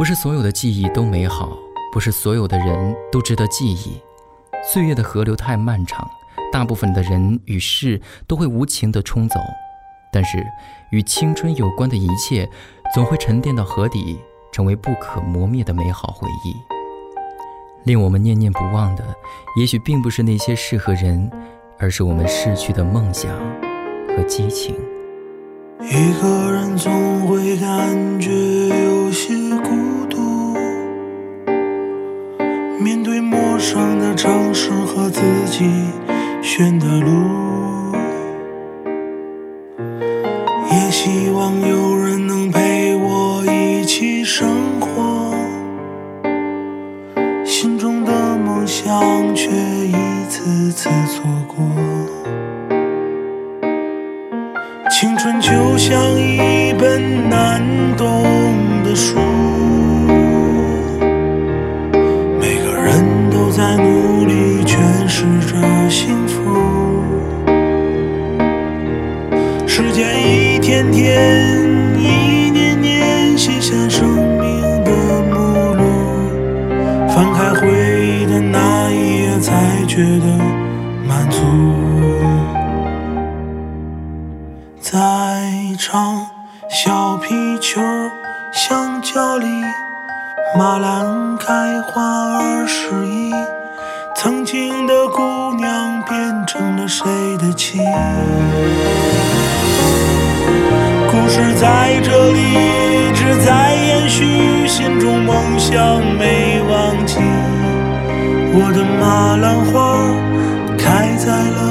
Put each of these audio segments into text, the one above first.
不是所有的记忆都美好，不是所有的人都值得记忆。岁月的河流太漫长，大部分的人与事都会无情地冲走，但是与青春有关的一切，总会沉淀到河底，成为不可磨灭的美好回忆。令我们念念不忘的，也许并不是那些事和人，而是我们逝去的梦想和激情。一个人总会自己选的路，也希望有人能陪我一起生活，心中的梦想却一次次错过。青春就像一本难懂的书，每个人都在努天天、一年年写下生命的目录，翻开回忆的那一页，才觉得满足。在场小皮球，香蕉里马兰开花儿时已，曾经的姑娘变成了谁的妻？在这里一直在延续，心中梦想没忘记。我的马兰花开在了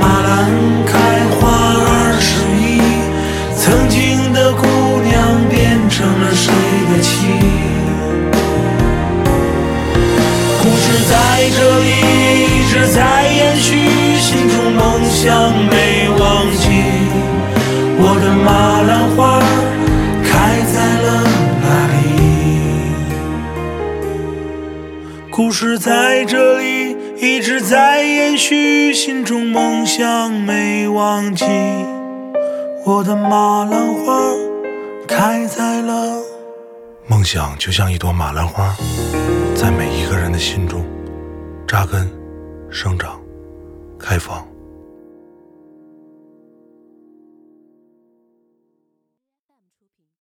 马兰开花儿时已，曾经的姑娘变成了谁的妻？故事在这里一直在延续，心中梦想没忘记。我的马兰花开在了哪里？故事在这里一直在延续，心中梦想没忘记。我的马兰花开在了，梦想就像一朵马兰花，在每一个人的心中扎根、生长、开放。